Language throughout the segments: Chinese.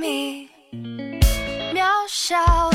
me，，渺小。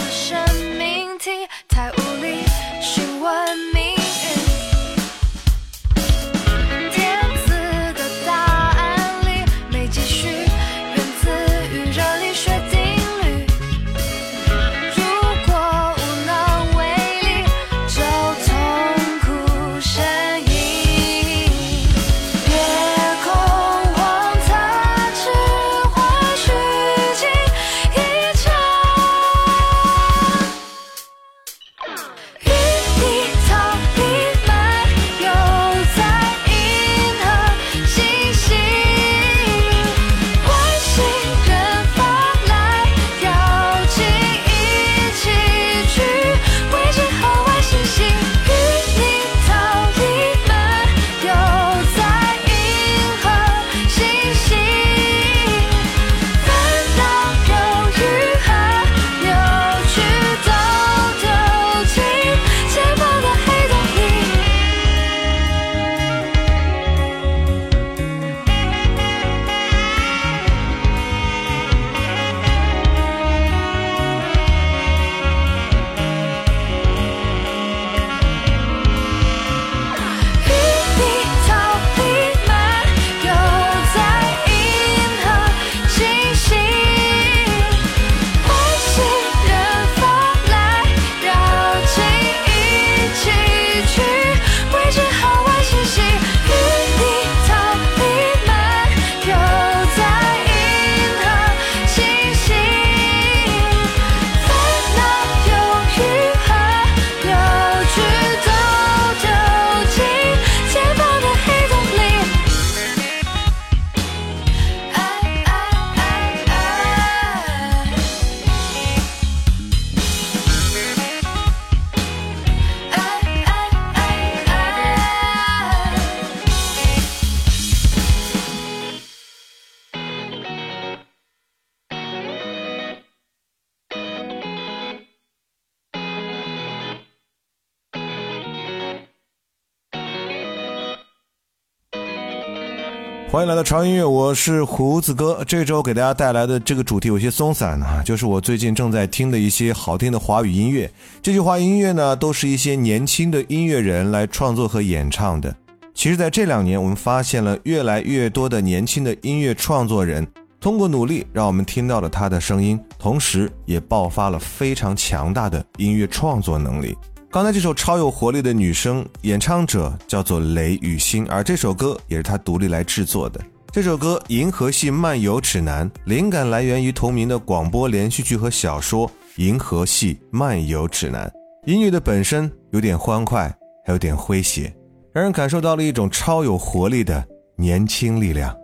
欢迎来到潮音乐，我是胡子哥。这周给大家带来的这个主题有些松散啊，就是我最近正在听的一些好听的华语音乐。这句华语音乐呢，都是一些年轻的音乐人来创作和演唱的。其实，在这两年，我们发现了越来越多的年轻的音乐创作人，通过努力，让我们听到了他的声音，同时也爆发了非常强大的音乐创作能力。刚才这首超有活力的女声演唱者叫做雷雨欣，而这首歌也是她独立来制作的。这首歌《银河系漫游指南》灵感来源于同名的广播连续剧和小说《银河系漫游指南》。音乐的本身有点欢快，还有点诙谐，让人感受到了一种超有活力的年轻力量。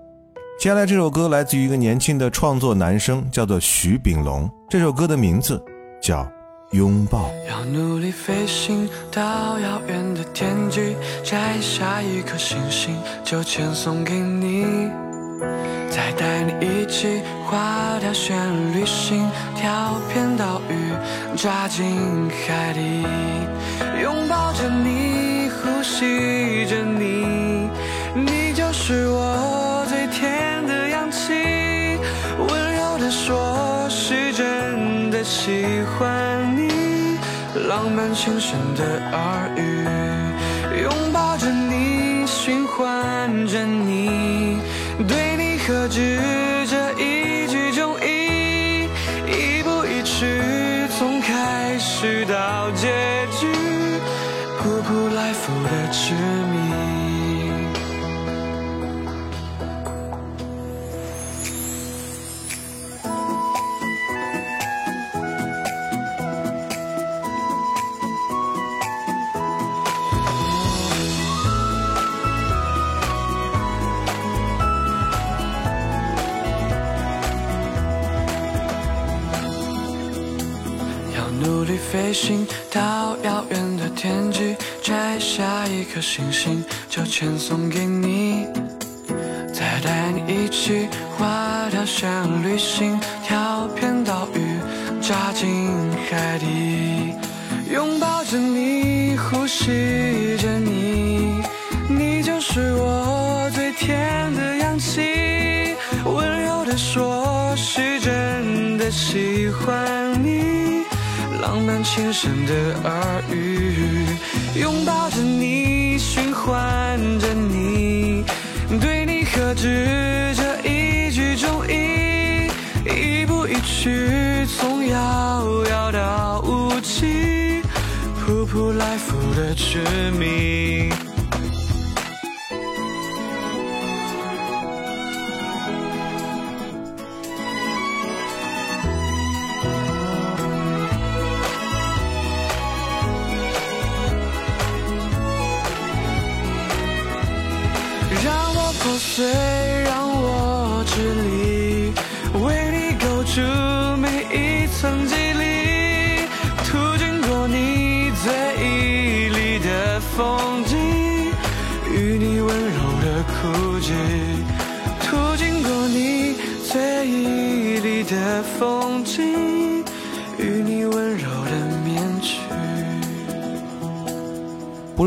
接下来这首歌来自于一个年轻的创作男生，叫做徐炳龙。这首歌的名字叫。拥抱，要努力飞行到遥远的天际，摘下一颗星星就签送给你，再带你一起画条线旅行，跳片岛屿，扎进海底，拥抱着你，呼吸着你，你就是我最甜的氧气，温柔的说，是真的喜欢。浪漫轻声的耳语，拥抱着你，循环着你，对你何止这一句忠义，一步一趋，从开始到结局，苦苦来复的痴迷。飞行到遥远的天际，摘下一颗星星就签送给你，再带你一起划条线旅行，跳片岛屿，扎进海底，拥抱着你，呼吸着你，你就是我最甜的氧气，温柔的说，是真的喜欢。浪漫轻声的耳语，拥抱着你，循环着你，对你何止这一句中意，一步一曲，从遥遥到无期，扑扑来复的痴迷。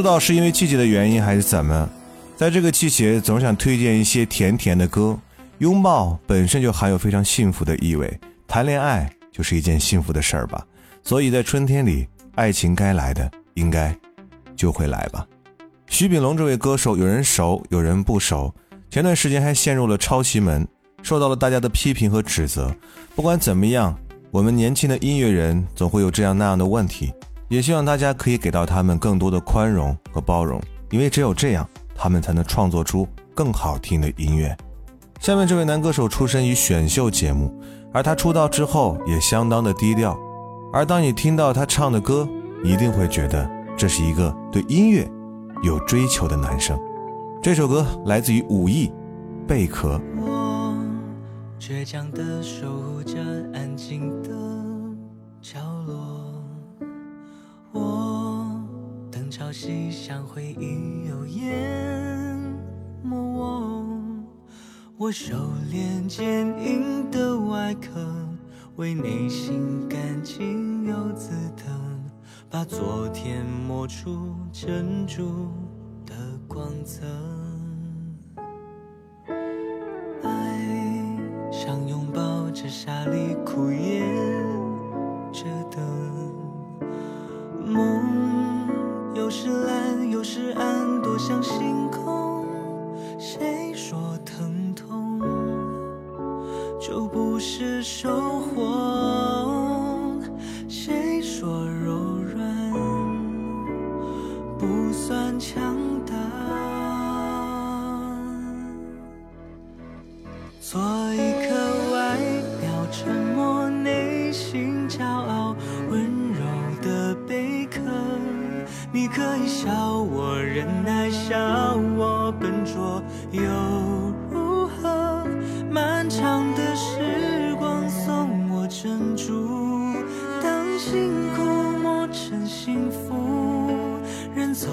不知道是因为季节的原因还是怎么。在这个季节，总想推荐一些甜甜的歌。拥抱本身就含有非常幸福的意味，谈恋爱就是一件幸福的事儿吧。所以在春天里，爱情该来的应该就会来吧。徐秉龙这位歌手，有人熟，有人不熟。前段时间还陷入了抄袭门，受到了大家的批评和指责。不管怎么样，我们年轻的音乐人总会有这样那样的问题，也希望大家可以给到他们更多的宽容和包容，因为只有这样。他们才能创作出更好听的音乐。下面这位男歌手出身于选秀节目，而他出道之后也相当的低调。而当你听到他唱的歌，一定会觉得这是一个对音乐有追求的男生。这首歌来自于武艺，《贝壳》。倔强的守护着安静的角落。我等潮汐，像回忆又淹没我。我收敛坚硬的外壳，为内心干净又自疼。把昨天磨出珍珠的光泽。爱像拥抱着沙粒，苦咽着等。梦，有时蓝，有时暗，多像星空。谁说疼痛就不是收获？你可以笑我忍耐，笑我笨拙，又如何？漫长的时光送我珍珠，当辛苦磨成幸福，人走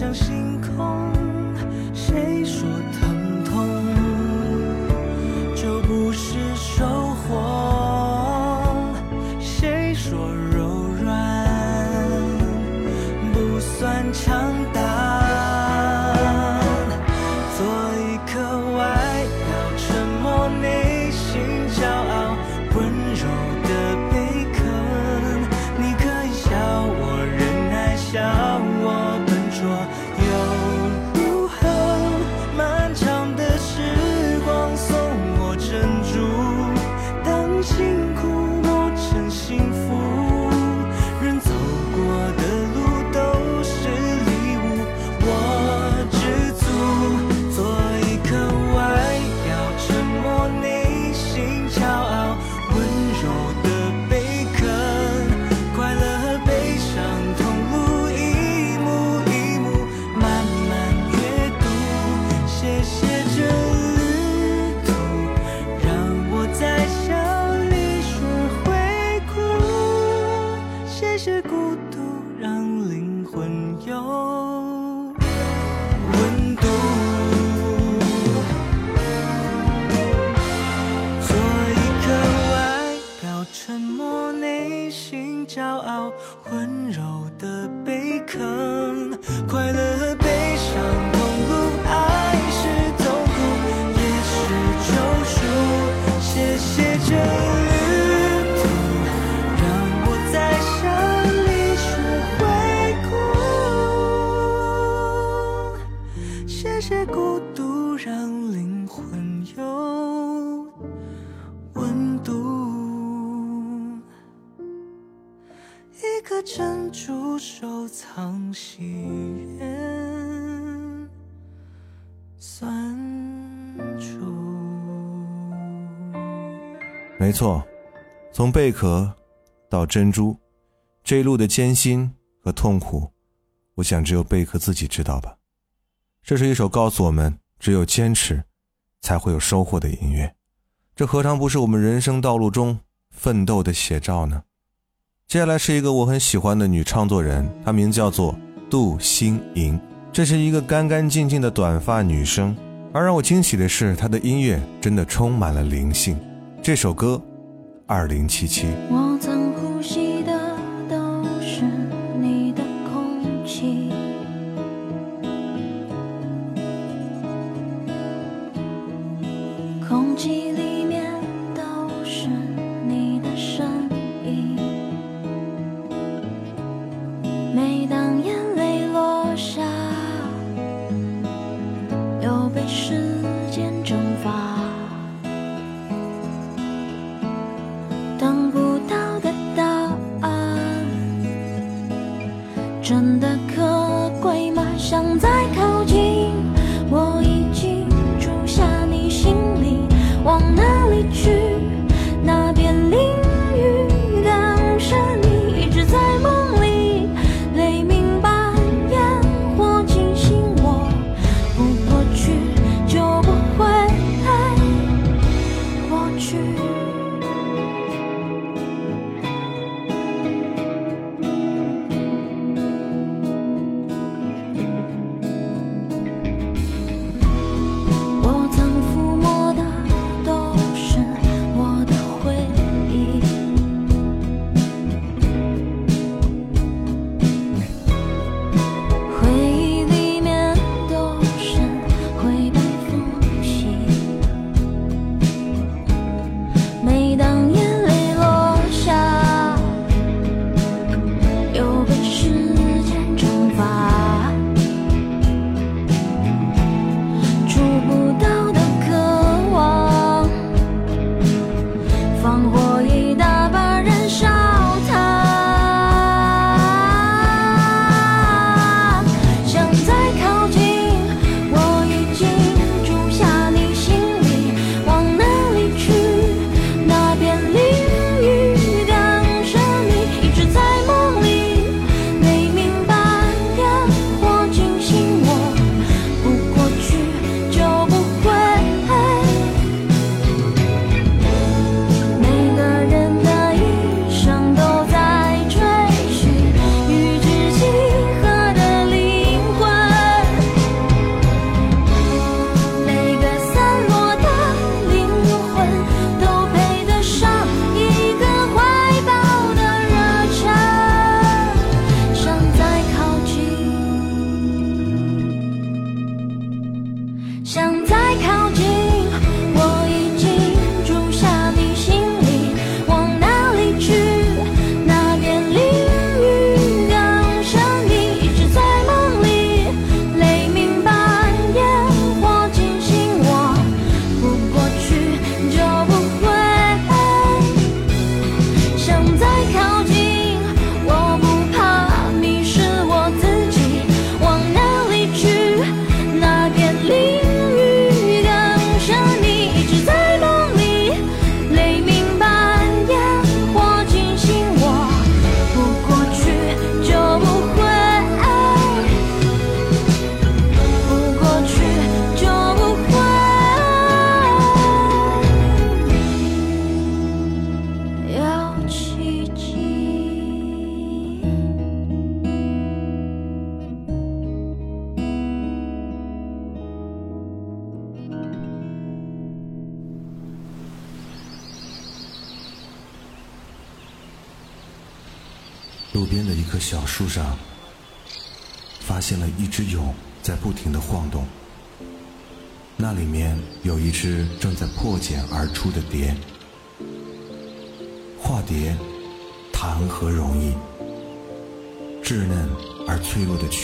像星空。错，从贝壳到珍珠，这一路的艰辛和痛苦，我想只有贝壳自己知道吧。这是一首告诉我们，只有坚持，才会有收获的音乐。这何尝不是我们人生道路中奋斗的写照呢？接下来是一个我很喜欢的女唱作人，她名叫做杜心莹。这是一个干干净净的短发女生，而让我惊喜的是，她的音乐真的充满了灵性。这首歌，二零七七。我曾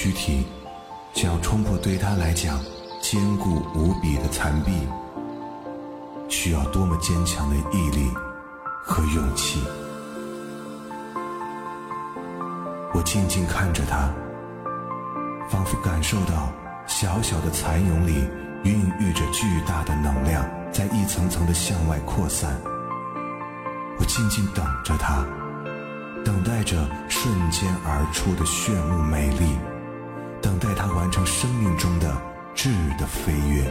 躯体，想要冲破对他来讲坚固无比的残壁，需要多么坚强的毅力和勇气！我静静看着他，仿佛感受到小小的蚕蛹里孕育着巨大的能量，在一层层的向外扩散。我静静等着他，等待着瞬间而出的炫目美丽，等待他完成生命中的质的飞跃。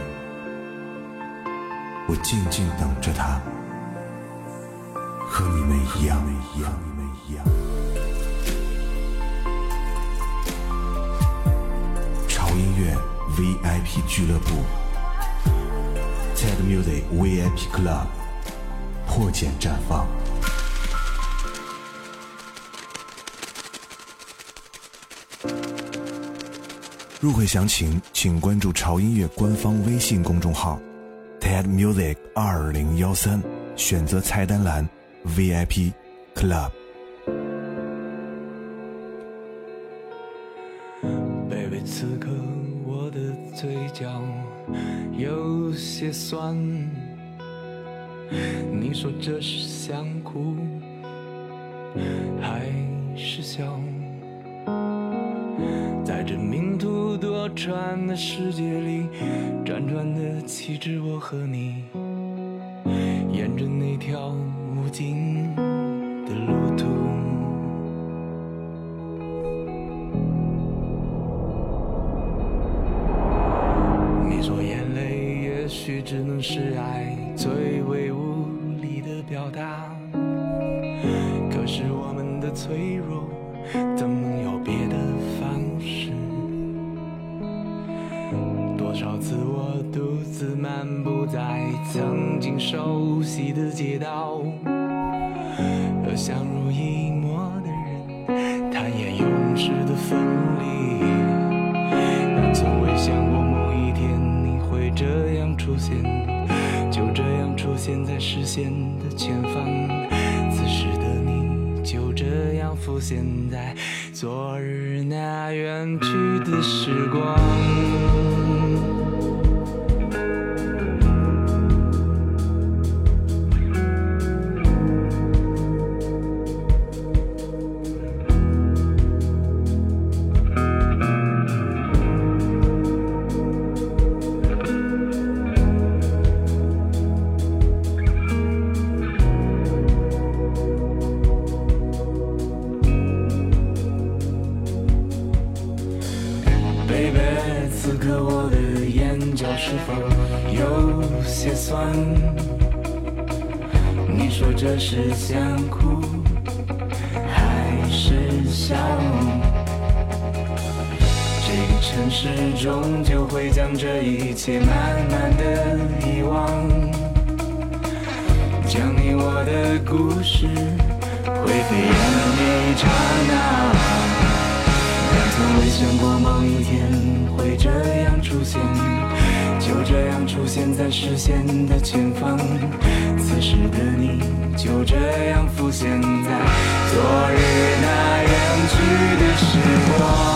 我静静等着他，和你们一样，一样，你们一样。潮音乐 VIP 俱乐部，TED Music VIP Club，破茧绽放。入会详情请关注潮音乐官方微信公众号 TED Music 二零幺三，选择菜单栏 VIP Club。Baby，此刻我的嘴角有些酸。你说这是想哭还是想。转的世界里，辗转的岂止我和你，沿着那条无尽的路途。你说眼泪也许只能是爱最为无力的表达，可是我们的脆弱。我独自漫步在曾经熟悉的街道，和相濡以沫的人坦言永世的分离，但从未想过某一天你会这样出现，就这样出现在视线的前方。此时的你就这样浮现在昨日那远去的时光。切慢慢的遗忘，将你我的故事灰飞烟灭一刹那。但从未想过某一天会这样出现，就这样出现在视线的前方。此时的你。就这样浮现在昨日那远去的时光。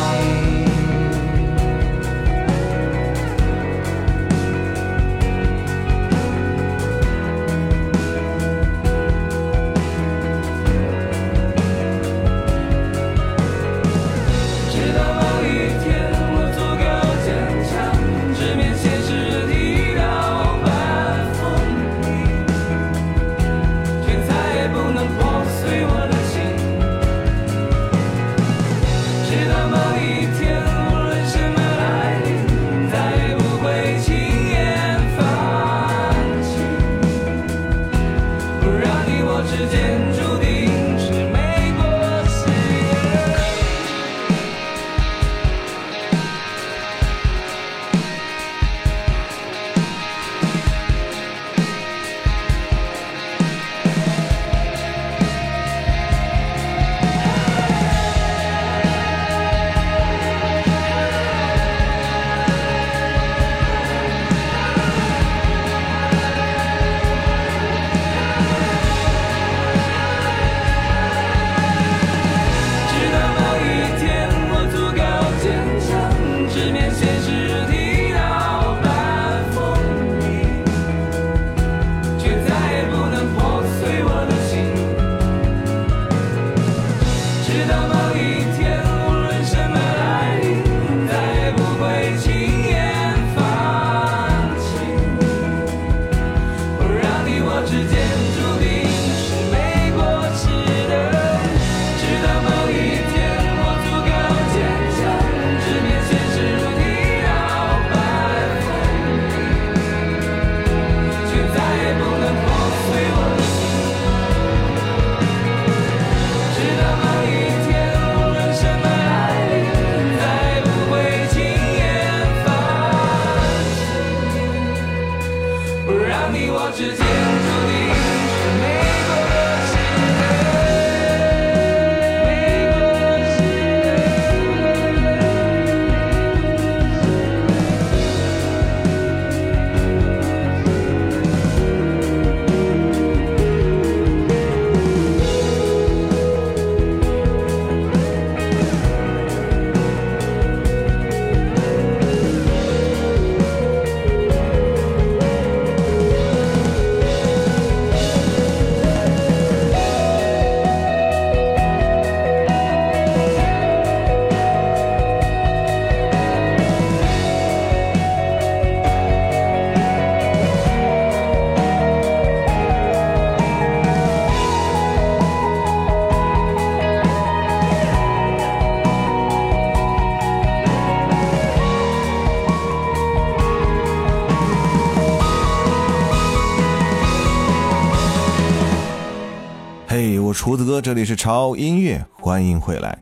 厨子哥，这里是潮音乐，欢迎回来。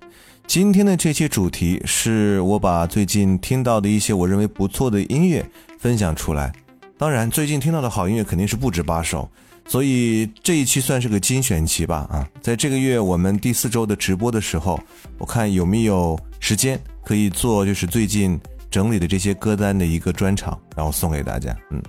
今天的这期主题是我把最近听到的一些我认为不错的音乐分享出来。当然，最近听到的好音乐肯定是不止八首，所以这一期算是个精选期吧。啊，在这个月我们第四周的直播的时候，我看有没有时间可以做，就是最近整理的这些歌单的一个专场，然后送给大家。嗯。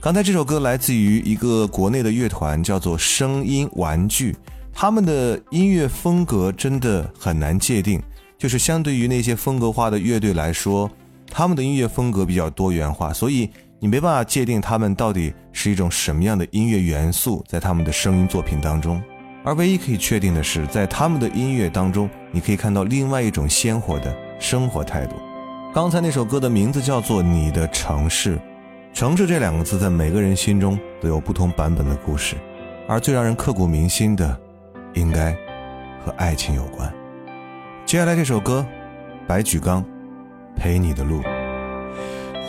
刚才这首歌来自于一个国内的乐团，叫做声音玩具。他们的音乐风格真的很难界定，就是相对于那些风格化的乐队来说，他们的音乐风格比较多元化，所以你没办法界定他们到底是一种什么样的音乐元素在他们的声音作品当中。而唯一可以确定的是，在他们的音乐当中，你可以看到另外一种鲜活的生活态度。刚才那首歌的名字叫做《你的城市》。城市这两个字，在每个人心中都有不同版本的故事，而最让人刻骨铭心的，应该和爱情有关。接下来这首歌，白举纲，《陪你的路》。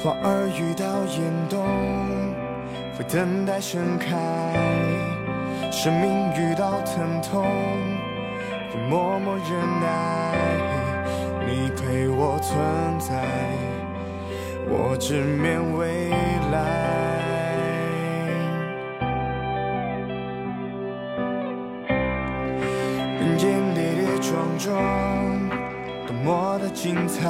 花儿遇到严冬，会等待盛开；生命遇到疼痛，会默默忍耐。你陪我存在。我直面未来，间跌跌撞撞，多么的精彩。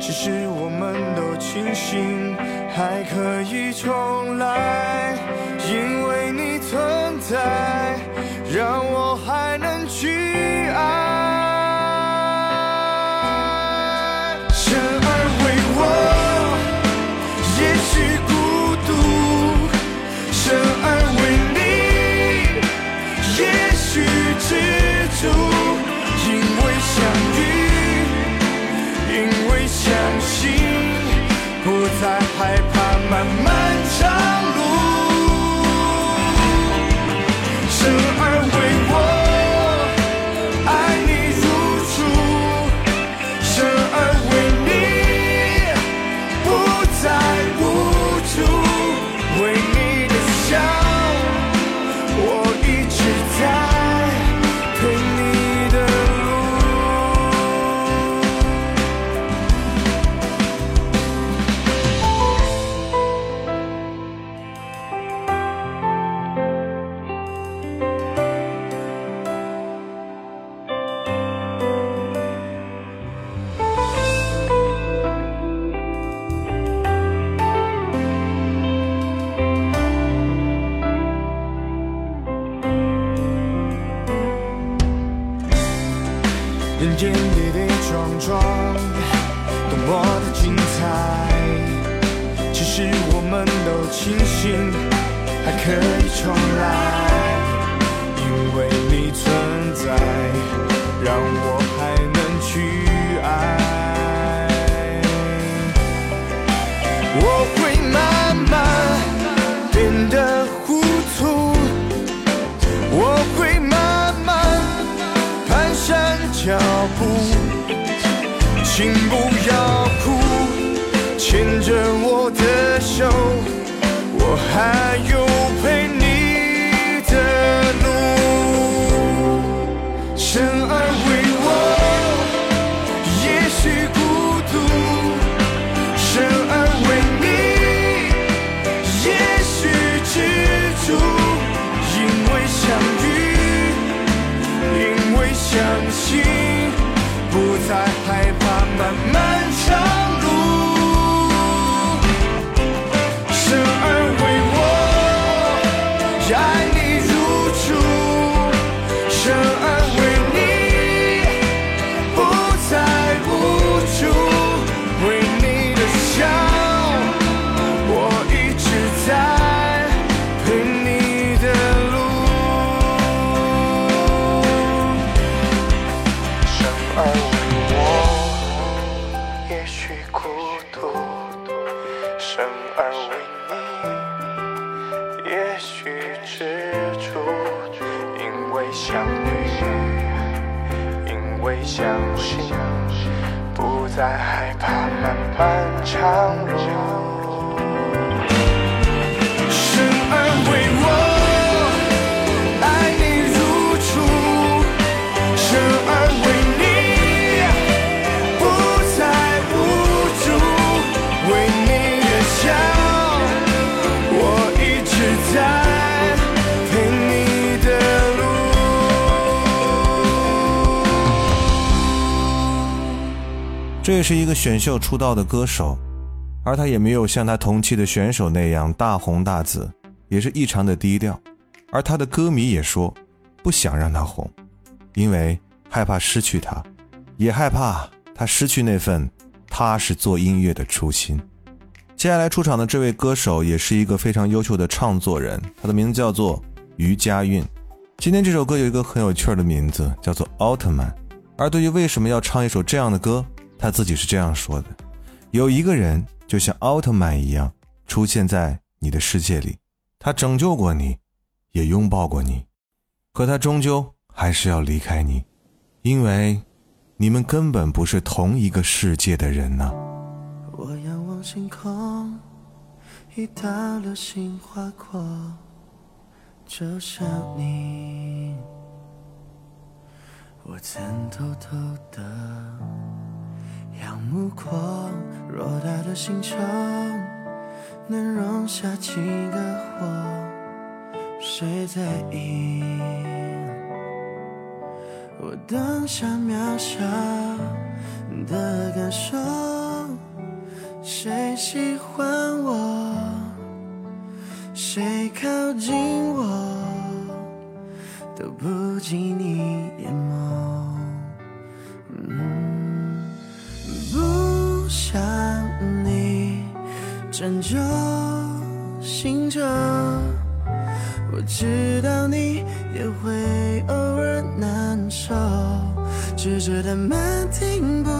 其实我们都庆幸还可以重来，因为你存在，让我这也是一个选秀出道的歌手，而他也没有像他同期的选手那样大红大紫，也是异常的低调。而他的歌迷也说，不想让他红，因为害怕失去他，也害怕他失去那份踏实做音乐的初心。接下来出场的这位歌手也是一个非常优秀的创作人，他的名字叫做于佳韵。今天这首歌有一个很有趣的名字，叫做《奥特曼》。而对于为什么要唱一首这样的歌，他自己是这样说的：“有一个人就像奥特曼一样出现在你的世界里，他拯救过你。”也拥抱过你，可他终究还是要离开你，因为你们根本不是同一个世界的人呐。我仰望星空，一道流星划过，就像你。我曾偷偷的仰目光，偌大的星球能容下几个我。谁在意我当下渺小拯救星球。我知道你也会偶尔难受，只是他们听不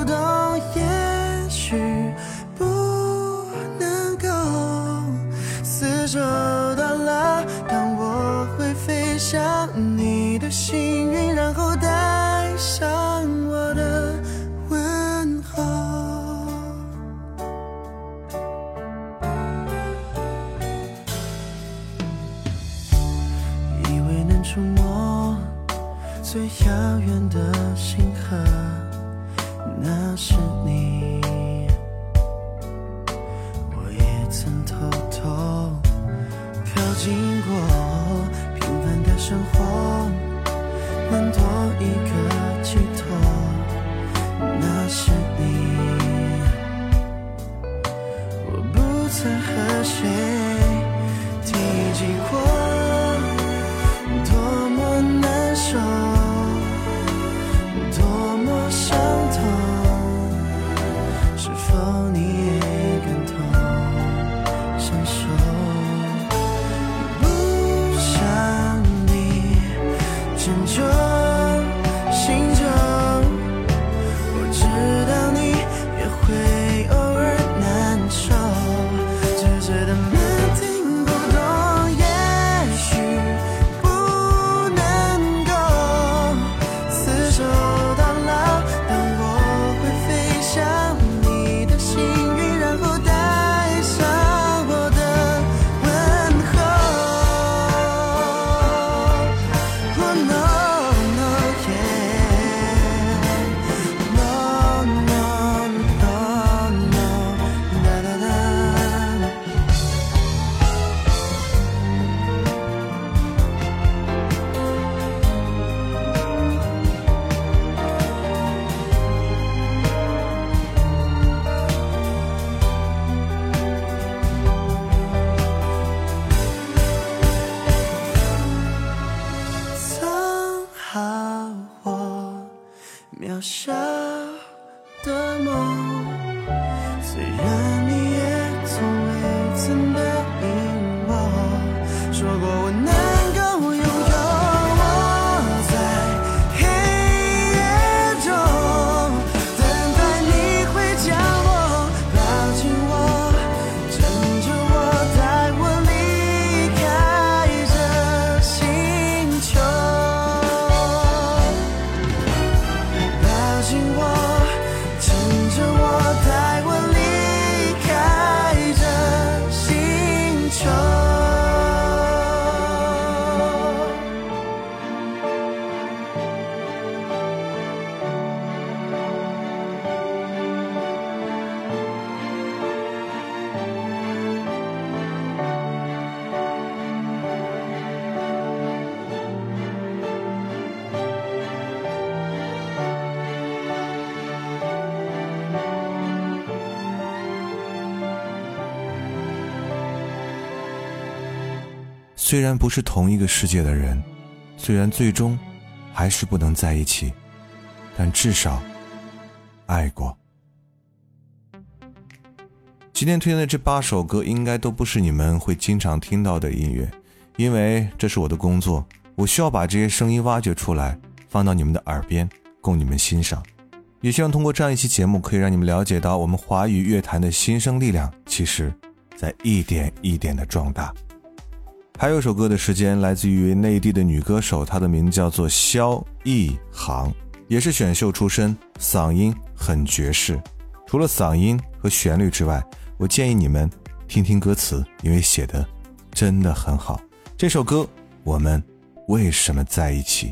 我渺小。虽然不是同一个世界的人，虽然最终还是不能在一起，但至少爱过。今天推荐的这八首歌，应该都不是你们会经常听到的音乐，因为这是我的工作，我需要把这些声音挖掘出来，放到你们的耳边，供你们欣赏。也希望通过这样一期节目，可以让你们了解到我们华语乐坛的新生力量，其实，在一点一点的壮大。还有一首歌的时间，来自于内地的女歌手，她的名叫做萧一航，也是选秀出身，嗓音很绝世。除了嗓音和旋律之外，我建议你们听听歌词，因为写的真的很好。这首歌《我们为什么在一起》。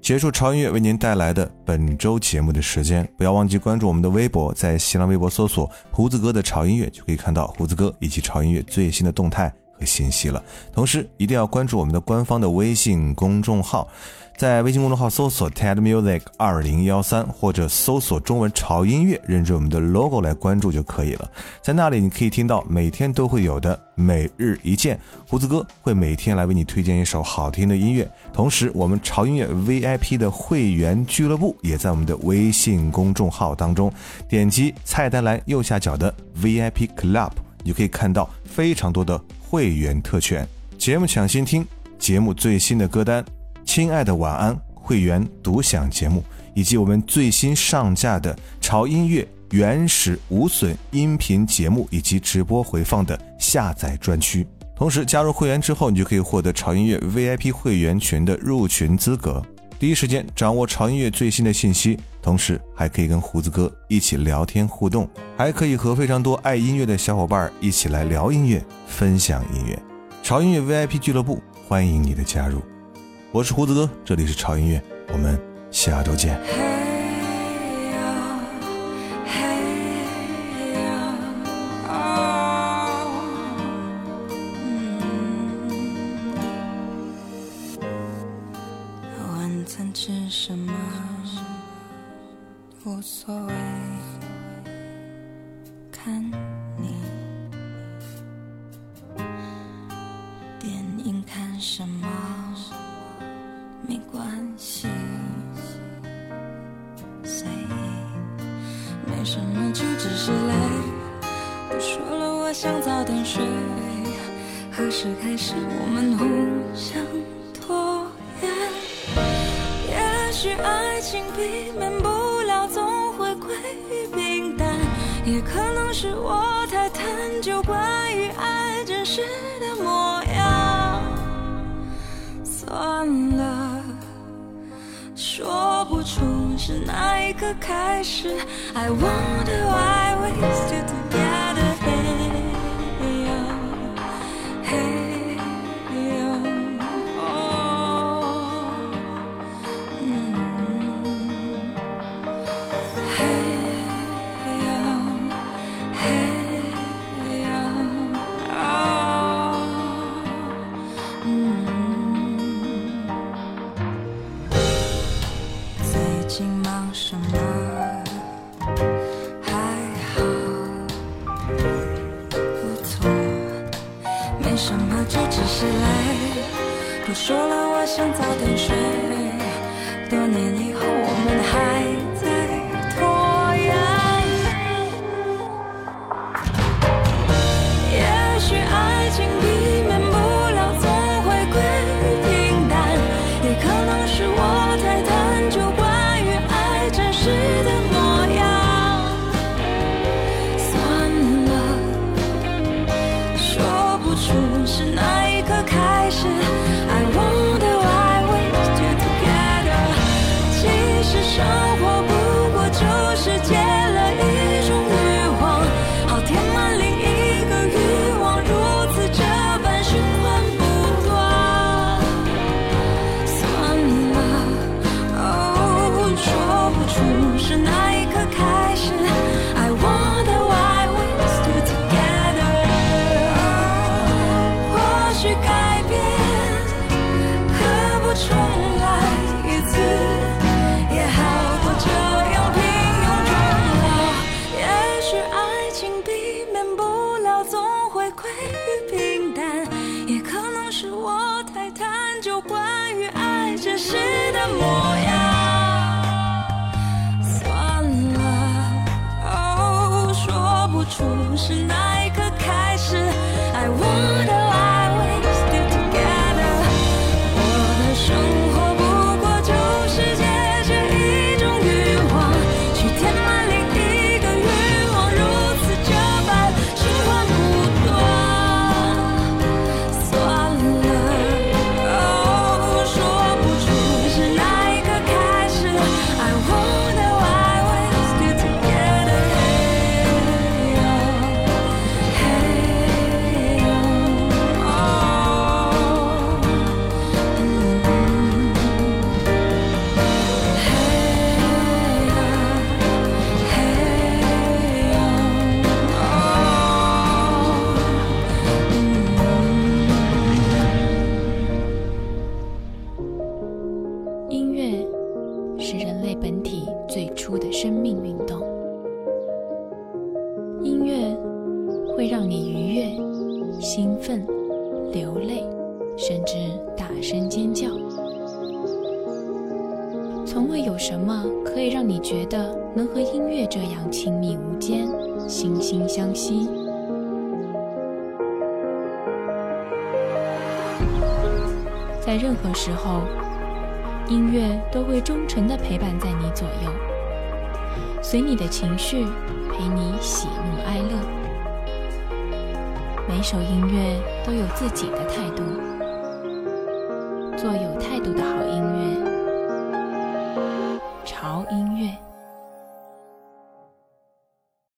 结束潮音乐为您带来的本周节目的时间，不要忘记关注我们的微博，在新浪微博搜索“胡子哥的潮音乐”，就可以看到胡子哥以及潮音乐最新的动态和信息了。同时，一定要关注我们的官方的微信公众号。在微信公众号搜索 TED Music 二零幺三，或者搜索中文潮音乐，认准我们的 logo 来关注就可以了。在那里，你可以听到每天都会有的每日一见，胡子哥会每天来为你推荐一首好听的音乐。同时，我们潮音乐 VIP 的会员俱乐部也在我们的微信公众号当中，点击菜单栏右下角的 VIP Club，你就可以看到非常多的会员特权、节目抢先听、节目最新的歌单。亲爱的晚安会员独享节目，以及我们最新上架的潮音乐原始无损音频节目以及直播回放的下载专区。同时加入会员之后，你就可以获得潮音乐 VIP 会员群的入群资格，第一时间掌握潮音乐最新的信息，同时还可以跟胡子哥一起聊天互动，还可以和非常多爱音乐的小伙伴一起来聊音乐、分享音乐。潮音乐 VIP 俱乐部欢迎你的加入。我是胡子哥，这里是潮音乐，我们下周见。也可能是我太探究关于爱真实的模样。算了，说不出是哪一刻开始。I wonder why we 出是那